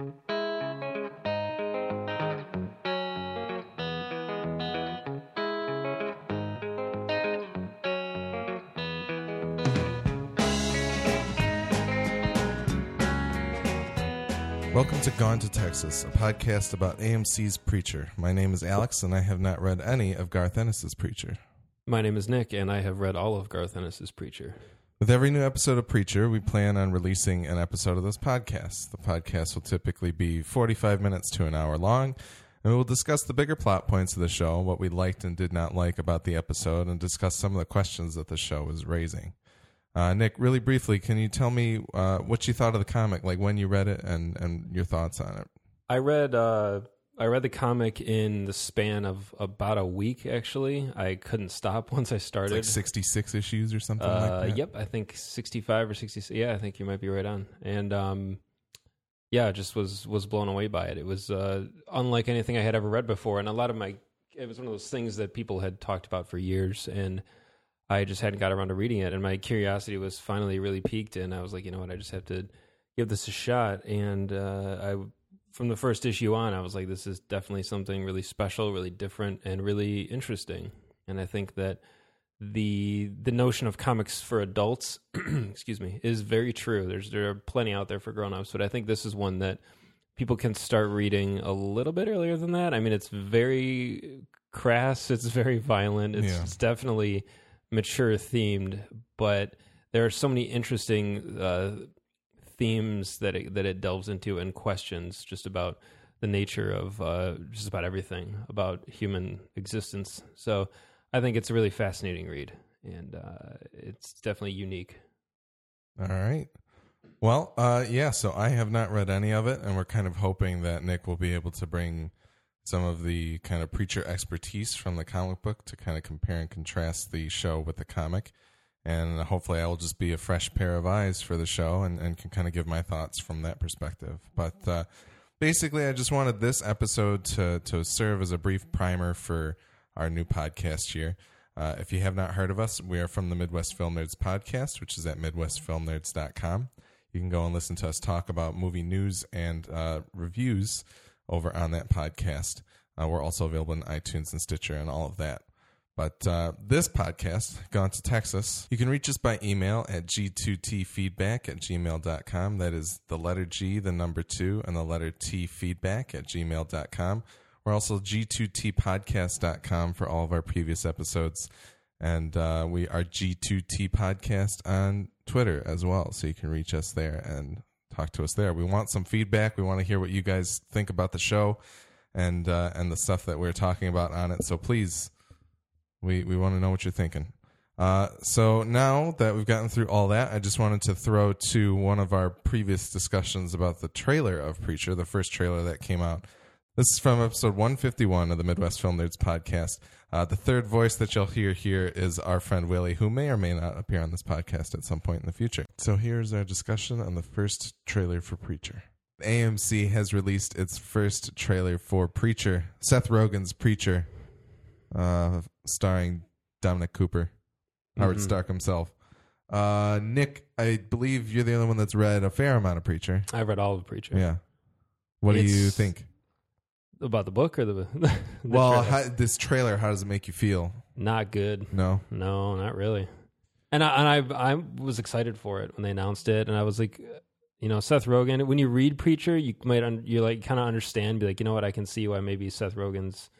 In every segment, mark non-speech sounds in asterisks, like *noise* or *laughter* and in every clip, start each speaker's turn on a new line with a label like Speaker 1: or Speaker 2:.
Speaker 1: Welcome to Gone to Texas, a podcast about AMC's Preacher. My name is Alex, and I have not read any of Garth Ennis's Preacher.
Speaker 2: My name is Nick, and I have read all of Garth Ennis's Preacher.
Speaker 1: With every new episode of Preacher, we plan on releasing an episode of this podcast. The podcast will typically be 45 minutes to an hour long, and we will discuss the bigger plot points of the show, what we liked and did not like about the episode, and discuss some of the questions that the show is raising. Uh, Nick, really briefly, can you tell me uh, what you thought of the comic, like when you read it, and, and your thoughts on it?
Speaker 2: I read uh, I read the comic in the span of about a week. Actually, I couldn't stop *laughs* once I started.
Speaker 1: It's like 66 issues or something like
Speaker 2: Uh,
Speaker 1: that.
Speaker 2: yep, I think sixty-five or sixty. Yeah, I think you might be right on. And um, yeah, just was was blown away by it. It was uh, unlike anything I had ever read before, and a lot of my it was one of those things that people had talked about for years, and I just hadn't got around to reading it, and my curiosity was finally really piqued, and I was like, you know what, I just have to give this a shot, and uh, I. From the first issue on, I was like, "This is definitely something really special, really different, and really interesting." And I think that the the notion of comics for adults, *clears throat* excuse me, is very true. There's there are plenty out there for grown-ups, but I think this is one that people can start reading a little bit earlier than that. I mean, it's very crass, it's very violent, it's,
Speaker 1: Yeah.
Speaker 2: it's definitely mature themed, but there are so many interesting uh, themes that it, that it delves into and questions just about the nature of uh, just about everything about human existence. So I think it's a really fascinating read, and uh, it's definitely unique.
Speaker 1: All right. Well, uh, yeah, so I have not read any of it, and we're kind of hoping that Nick will be able to bring some of the kind of preacher expertise from the comic book to kind of compare and contrast the show with the comic. And hopefully, I will just be a fresh pair of eyes for the show and, and can kind of give my thoughts from that perspective. But uh, basically, I just wanted this episode to, to serve as a brief primer for our new podcast here. Uh, if you have not heard of us, we are from the Midwest Film Nerds podcast, which is at MidwestFilmNerds.com. You can go and listen to us talk about movie news and uh, reviews over on that podcast. Uh, we're also available in iTunes and Stitcher and all of that. But uh, this podcast, Gone to Texas, you can reach us by email at g2tfeedback at gmail.com. That is the letter G, the number two, and the letter T feedback at gmail.com. We're also g2tpodcast.com for all of our previous episodes. And uh, we are G2T Podcast on Twitter as well. So you can reach us there and talk to us there. We want some feedback. We want to hear what you guys think about the show and uh, and the stuff that we're talking about on it. So please, we, we want to know what you're thinking. Uh, so now that we've gotten through all that, I just wanted to throw to one of our previous discussions about the trailer of Preacher, the first trailer that came out. This is from episode 151 of the Midwest Film Nerds podcast. Uh, the third voice that you'll hear here is our friend Willie, who may or may not appear on this podcast at some point in the future. So here's our discussion on the first trailer for Preacher. AMC has released its first trailer for Preacher, Seth Rogen's Preacher, uh, starring Dominic Cooper, Howard
Speaker 2: Mhm.
Speaker 1: Stark himself. Uh, Nick, I believe you're the only one that's read a fair amount of Preacher.
Speaker 2: I read all of Preacher.
Speaker 1: Yeah. What do you
Speaker 2: It's-
Speaker 1: think?
Speaker 2: About the book or the, *laughs* the
Speaker 1: well,
Speaker 2: trailer?
Speaker 1: how, this trailer, how does it make you feel?
Speaker 2: not good.
Speaker 1: No.
Speaker 2: No, not really. And I and I I was excited for it when they announced it, and I was like, you know, Seth Rogen. When you read Preacher, you might un, you like kind of understand, be like, you know what, I can see why maybe Seth Rogen's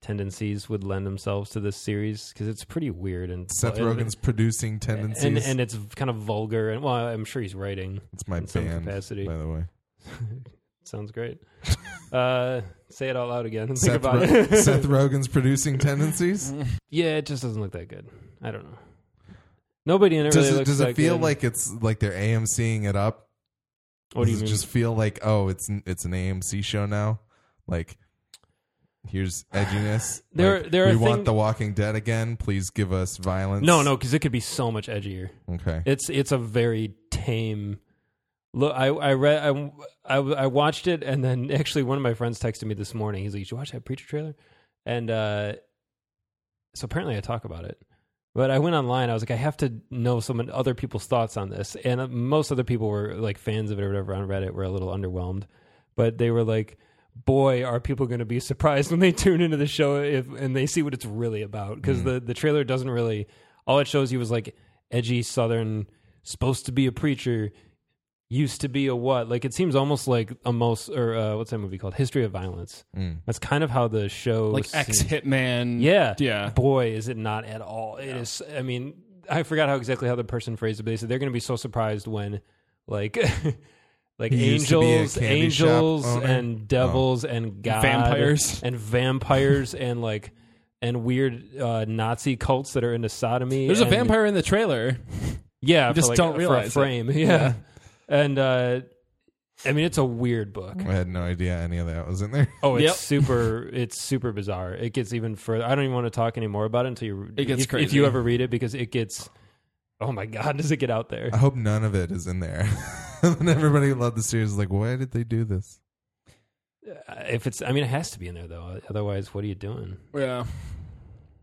Speaker 2: tendencies would lend themselves to this series because it's pretty weird and
Speaker 1: Seth
Speaker 2: and-
Speaker 1: Rogen's producing tendencies.
Speaker 2: and and it's kind of vulgar and well, I'm sure he's writing.
Speaker 1: it's my
Speaker 2: in some
Speaker 1: band,
Speaker 2: capacity.
Speaker 1: by the way. *laughs*
Speaker 2: Sounds great. uh, say it all out loud again and think
Speaker 1: Seth,
Speaker 2: about
Speaker 1: Ro-
Speaker 2: it. *laughs*
Speaker 1: Seth Rogen's producing tendencies. *laughs*
Speaker 2: yeah, it just doesn't look that good. I don't know. Nobody in it
Speaker 1: does
Speaker 2: really
Speaker 1: it,
Speaker 2: looks
Speaker 1: does it feel
Speaker 2: good.
Speaker 1: like it's like they're AMCing it up?
Speaker 2: What do you
Speaker 1: does
Speaker 2: mean?
Speaker 1: it just feel like oh, it's it's an AMC show now? Like here's edginess. *sighs*
Speaker 2: There-
Speaker 1: Like,
Speaker 2: there are
Speaker 1: we want
Speaker 2: thing-
Speaker 1: The Walking Dead again. Please give us violence.
Speaker 2: No, no, because it could be so much edgier.
Speaker 1: Okay.
Speaker 2: It's it's a very tame. Look, I I read I, I I watched it, and then *laughs* actually one of my friends texted me this morning. He's like, "Did you watch that preacher trailer?" And uh, so apparently I talk about it. But I went online. I was like, I have to know some other people's thoughts on this, and uh, most other people were like fans of it or whatever on Reddit were a little underwhelmed, but they were like, "Boy, are people going to be surprised when they tune into the show if and they see what it's really about?" Because the the trailer doesn't really. All it shows you was like edgy Southern, supposed to be a preacher, used to be a what? Like it seems almost like a most or uh, what's that movie called? History of Violence.
Speaker 1: Mm.
Speaker 2: That's kind of how the show
Speaker 3: like ex hitman.
Speaker 2: yeah.
Speaker 3: Yeah.
Speaker 2: Boy, is it not at all. It is. I mean, I forgot how exactly how the person phrased it, but they said they're going to be so surprised when, like, *laughs* like
Speaker 1: He used to be a
Speaker 2: angels,
Speaker 1: candy shop
Speaker 2: angels,
Speaker 1: owner?
Speaker 2: and devils, and God,
Speaker 3: Vampires.
Speaker 2: and vampires, *laughs* and like, and weird uh, Nazi cults that are into sodomy.
Speaker 3: There's a
Speaker 2: and-
Speaker 3: vampire in the trailer. *laughs*
Speaker 2: Yeah,
Speaker 3: You
Speaker 2: for
Speaker 3: just
Speaker 2: like-
Speaker 3: don't
Speaker 2: for
Speaker 3: realize
Speaker 2: a
Speaker 3: it.
Speaker 2: frame. *laughs* Yeah.
Speaker 3: Yeah.
Speaker 2: and uh, I mean, it's a weird book.
Speaker 1: I had no idea any of that was in there.
Speaker 2: Oh, it's
Speaker 3: Yep.
Speaker 2: super. It's super bizarre. It gets even further. I don't even want to talk anymore about it until you.
Speaker 3: It gets
Speaker 2: if, if
Speaker 3: crazy.
Speaker 2: you ever read it because it gets. Oh my god, does it get out there?
Speaker 1: I hope none of it is in there. *laughs* and everybody loved the series like, why did they do this?
Speaker 2: Uh, If it's, I mean, it has to be in there though. Otherwise, what are you doing?
Speaker 3: Yeah.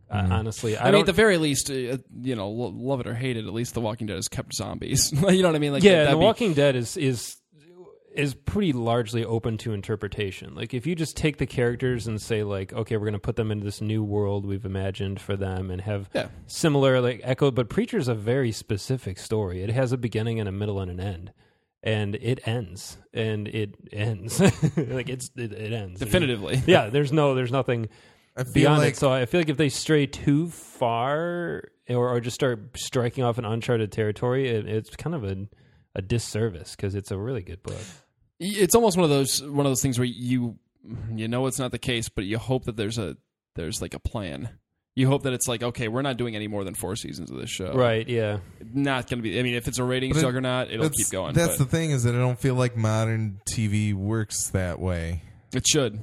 Speaker 2: Uh,
Speaker 1: Mm.
Speaker 2: honestly, I,
Speaker 3: I, mean, at the very least, uh, you know, lo- love it or hate it, at least The Walking Dead has kept zombies. *laughs* you know what I mean? Like,
Speaker 2: yeah, The
Speaker 3: be-
Speaker 2: Walking Dead is is is pretty largely open to interpretation. Like if you just take the characters and say like, okay, we're going to put them into this new world we've imagined for them and have
Speaker 3: Yeah.
Speaker 2: similar like echo. But Preacher's a very specific story. It has a beginning and a middle and an end. And it ends, and it ends *laughs* like it's it, it ends
Speaker 3: definitively. *laughs*
Speaker 2: Yeah, there's no, there's nothing
Speaker 1: I feel
Speaker 2: beyond
Speaker 1: like
Speaker 2: it. So I feel like if they stray too far or, or just start striking off an uncharted territory, it, it's kind of a a disservice because it's a really good book.
Speaker 3: It's almost one of those one of those things where you you know it's not the case, but you hope that there's a there's like a plan. You hope that it's like, okay, we're not doing any more than four seasons of this show.
Speaker 2: Right? Yeah.
Speaker 3: Not going to be. I mean, if it's a ratings
Speaker 1: But it-
Speaker 3: juggernaut, it'll
Speaker 1: that's-
Speaker 3: keep going.
Speaker 1: That's
Speaker 3: but
Speaker 1: the thing is that I don't feel like modern TV works that way.
Speaker 3: it should.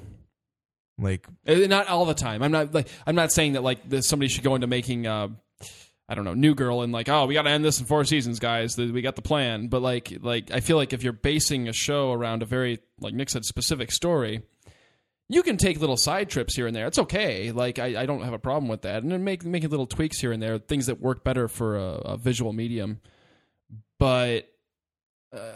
Speaker 1: Like
Speaker 3: Uh, Not all the time. I'm not like I'm not saying that like this, somebody should go into making uh I don't know, New Girl and like, oh, we got to end this in four seasons, guys. The- We got the plan. But like like I feel like if you're basing a show around a very like Nick said specific story, you can take little side trips here and there. It's okay. Like I, I don't have a problem with that. And then make making little tweaks here and there, things that work better for a, a visual medium. But uh,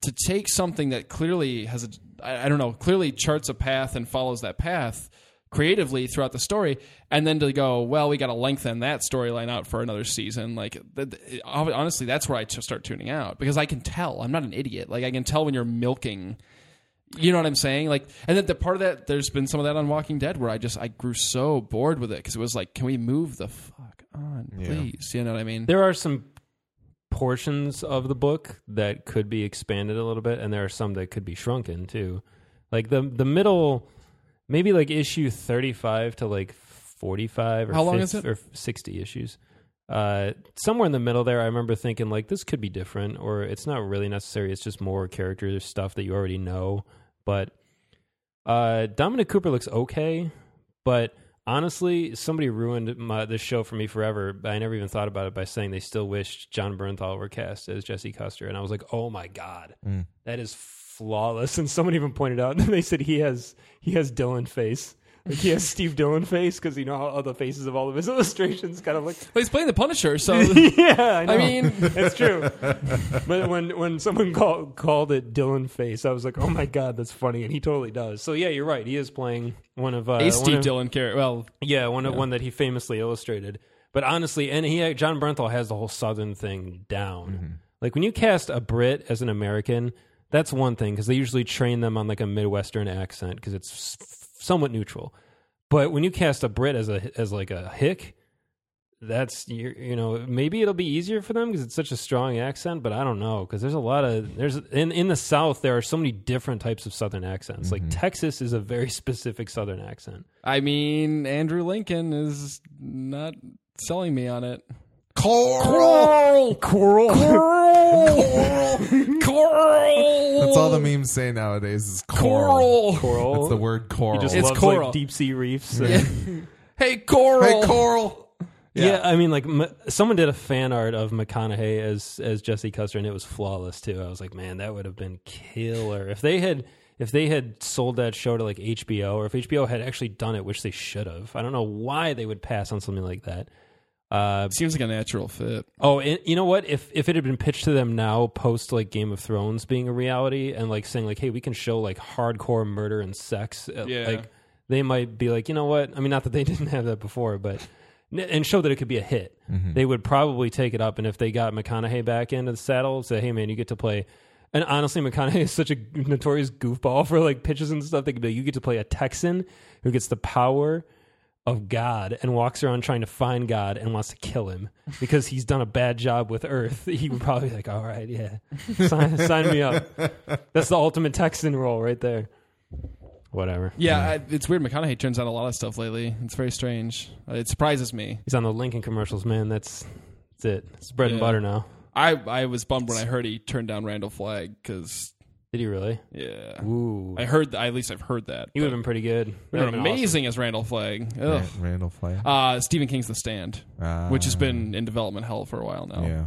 Speaker 3: to take something that clearly has a I, I don't know clearly charts a path and follows that path creatively throughout the story and then to go well we got to lengthen that storyline out for another season like th- th- honestly that's where i t- start tuning out because i can tell i'm not an idiot like i can tell when you're milking you know what i'm saying like and then the part of that there's been some of that on walking dead where i just i grew so bored with it because it was like can we move the fuck on
Speaker 1: Yeah.
Speaker 3: please you know what i mean
Speaker 2: There are some portions of the book that could be expanded a little bit, and there are some that could be shrunken too. Like the the middle, maybe like issue thirty five to like forty five. Or
Speaker 3: How long
Speaker 2: 50
Speaker 3: is it?
Speaker 2: Or sixty issues. Uh, somewhere in the middle there, I remember thinking like this could be different, or it's not really necessary. It's just more character stuff that you already know. But uh, Dominic Cooper looks okay, but honestly, somebody ruined my, this show for me forever. But I never even thought about it by saying they still wished Jon Bernthal were cast as Jesse Custer, and I was like, oh my god,
Speaker 1: Mm.
Speaker 2: that is flawless. *laughs* And someone even pointed out *laughs* and they said he has he has Dillon face. Like *laughs* he has Steve Dillon face because you know how all the faces of all of his *laughs* illustrations kind of look.
Speaker 3: Well, he's playing the punisher so *laughs*
Speaker 2: yeah, I, know.
Speaker 3: i mean
Speaker 2: it's true. but when when someone called called it Dillon face, I was like, oh my god, that's funny, and he totally does. So yeah, you're right. He is playing one of uh,
Speaker 3: a
Speaker 2: one
Speaker 3: steve
Speaker 2: of-
Speaker 3: dillon character well
Speaker 2: Yeah, one of one that he famously illustrated. But honestly, and he Jon Bernthal has the whole Southern thing down. Like when you cast a Brit as an American, that's one thing because they usually train them on like a Midwestern accent because it's s- somewhat neutral. But when you cast a Brit as a as like a hick, that's you you know maybe it'll be easier for them because it's such a strong accent. But I don't know because there's a lot of there's in in the South there are so many different types of Southern accents. Like mm-hmm. Texas is a very *laughs* specific Southern accent.
Speaker 3: I mean, Andrew Lincoln is not selling me on it.
Speaker 1: Coral.
Speaker 3: Coral, coral, coral. coral.
Speaker 1: That's all the memes say nowadays is coral.
Speaker 3: Coral.
Speaker 2: Coral.
Speaker 1: That's the word coral.
Speaker 2: He just
Speaker 3: It's
Speaker 2: loves
Speaker 3: coral.
Speaker 2: like deep sea reefs.
Speaker 3: Yeah. *laughs* Hey, coral.
Speaker 1: Hey, coral.
Speaker 2: Yeah. I mean, like M- someone did a fan art of McConaughey as as Jesse Custer, and it was flawless too. I was like, man, that would have been killer if they had if they had sold that show to like HBO, or if HBO had actually done it, which they should have. I don't know why they would pass on something like that. Uh,
Speaker 3: Seems like a natural fit.
Speaker 2: oh, and you know what? If if it had been pitched to them now, post like Game of Thrones being a reality, and like saying like, hey, we can show like hardcore murder and sex, uh,
Speaker 3: Yeah.
Speaker 2: like they might be like, you know what? I mean, not that they *laughs* didn't have that before, but and show that it could be a hit. They would probably take it up, and if they got McConaughey back into the saddle, say, hey man, you get to play. And honestly, McConaughey *laughs* is such a notorious goofball *laughs* for like pitches and stuff. They could be, like, you get to play a Texan who gets the power of God and walks around trying to find God and wants to kill him because he's done a bad job with Earth. *laughs* He would probably be like, all right, yeah, *laughs* sign, sign me up. That's the ultimate Texan role right there. Whatever.
Speaker 3: Yeah, I, it's weird. McConaughey turns on a lot of stuff lately. It's very strange. Uh, It surprises me.
Speaker 2: He's on the Lincoln commercials, man. That's that's it. It's bread and
Speaker 3: Yeah.
Speaker 2: butter now.
Speaker 3: I I was bummed when I heard he turned down Randall Flagg because
Speaker 2: Did he really?
Speaker 3: yeah,
Speaker 2: Ooh,
Speaker 3: I heard at least I've heard that.
Speaker 2: he would have been pretty good.
Speaker 3: would have been
Speaker 2: been awesome.
Speaker 3: amazing as Randall Flagg. Ugh.
Speaker 1: Ra- Randall Flagg.
Speaker 3: Uh, Stephen King's The Stand,
Speaker 1: Ah,
Speaker 3: which has been in development hell for a while now.
Speaker 1: yeah.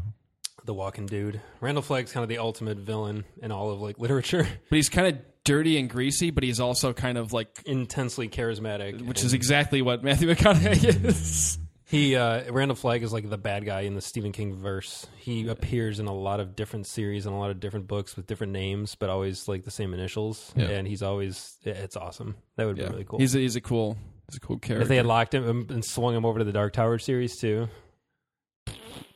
Speaker 2: The Walking Dude. Randall Flagg's kind of the ultimate villain in all of like literature. *laughs*
Speaker 3: But he's kind of dirty and greasy, but he's also kind of like,
Speaker 2: Intensely charismatic,
Speaker 3: which
Speaker 2: and
Speaker 3: is exactly what Matthew McConaughey *laughs* is.
Speaker 2: He uh, Randall Flagg is like the bad guy in the Stephen King verse. He appears in a lot of different series and a lot of different books with different names, but always like the same initials.
Speaker 3: Yeah.
Speaker 2: And he's always it's awesome. That would be really cool.
Speaker 3: he's a, he's a cool he's a cool character.
Speaker 2: if they had locked him and swung him over to the Dark Tower series too.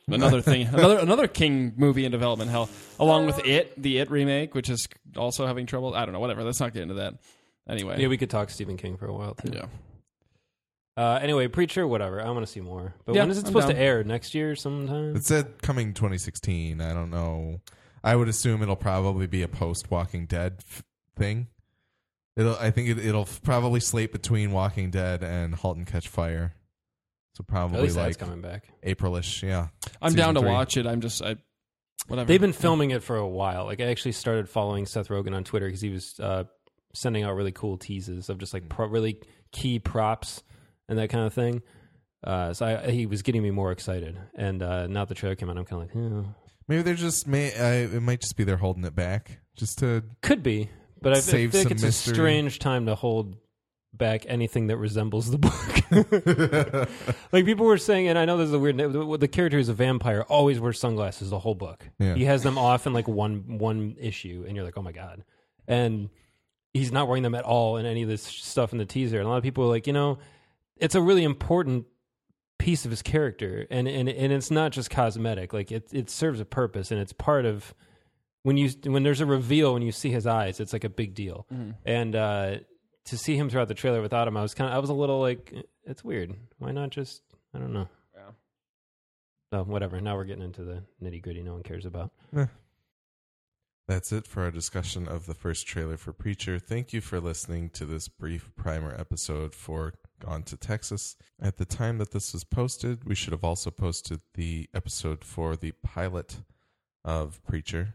Speaker 3: another thing, *laughs* another another King movie in development hell, along with it, the It remake, which is also having trouble. I don't know, whatever. Let's not get into that. Anyway,
Speaker 2: Yeah, we could talk Stephen King for a while too.
Speaker 3: yeah.
Speaker 2: Uh, anyway, Preacher, whatever. I want to see more. But
Speaker 3: Yeah,
Speaker 2: when is it
Speaker 3: I'm
Speaker 2: supposed
Speaker 3: down.
Speaker 2: to air? Next year sometime?
Speaker 1: It said coming 2016. I don't know. I would assume it'll probably be a post Walking Dead f- thing. It'll. I think it, it'll probably slate between Walking Dead and Halt and Catch Fire. So
Speaker 2: At
Speaker 1: probably
Speaker 2: least
Speaker 1: like
Speaker 2: coming back.
Speaker 1: Aprilish. Yeah.
Speaker 3: I'm
Speaker 1: Season
Speaker 3: down to
Speaker 1: three.
Speaker 3: watch it. I'm just I whatever.
Speaker 2: They've been filming it for a while. Like I actually started following Seth Rogen on Twitter because he was uh, sending out really cool teases of just like pro- really key props and that kind of thing. Uh, so I, he was getting me more excited. And uh, now the trailer came out, I'm kind of like, eh.
Speaker 1: Maybe they're just. May uh, it might just be they're holding it back just to.
Speaker 2: could be, but I, I
Speaker 1: Save
Speaker 2: like
Speaker 1: some
Speaker 2: it's
Speaker 1: mystery.
Speaker 2: a strange time to hold back anything that resembles the book. *laughs* *laughs* like people were saying, and I know this is a weird. The, the character is a vampire. Always wears sunglasses the whole book.
Speaker 1: Yeah.
Speaker 2: He has them off in like one one issue, and you're like, oh my god. And he's not wearing them at all in any of this stuff in the teaser. And a lot of people are like, you know, it's a really important piece of his character, and and and it's not just cosmetic. Like it it serves a purpose, and it's part of when you when there's a reveal when you see his eyes, it's like a big deal. And uh, to see him throughout the trailer without him, I was kind of I was a little like, it's weird. Why not just I don't know.
Speaker 3: Yeah.
Speaker 2: So whatever. Now we're getting into the nitty gritty. No one cares about.
Speaker 1: That's it for our discussion of the first trailer for Preacher. Thank you for listening to this brief primer episode for Gone to Texas. At the time that this was posted, we should have also posted the episode for the pilot of Preacher.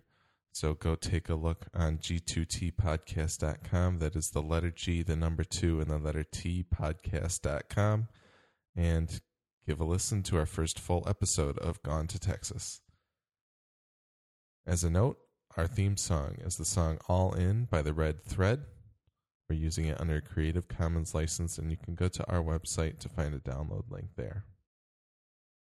Speaker 1: So go take a look on g2tpodcast.com. That is the letter G, the number two, and the letter T podcast.com. And give a listen to our first full episode of Gone to Texas. As a note, our theme song is the song All In by The Red Thread. We're using it under a Creative Commons license, and you can go to our website to find a download link there.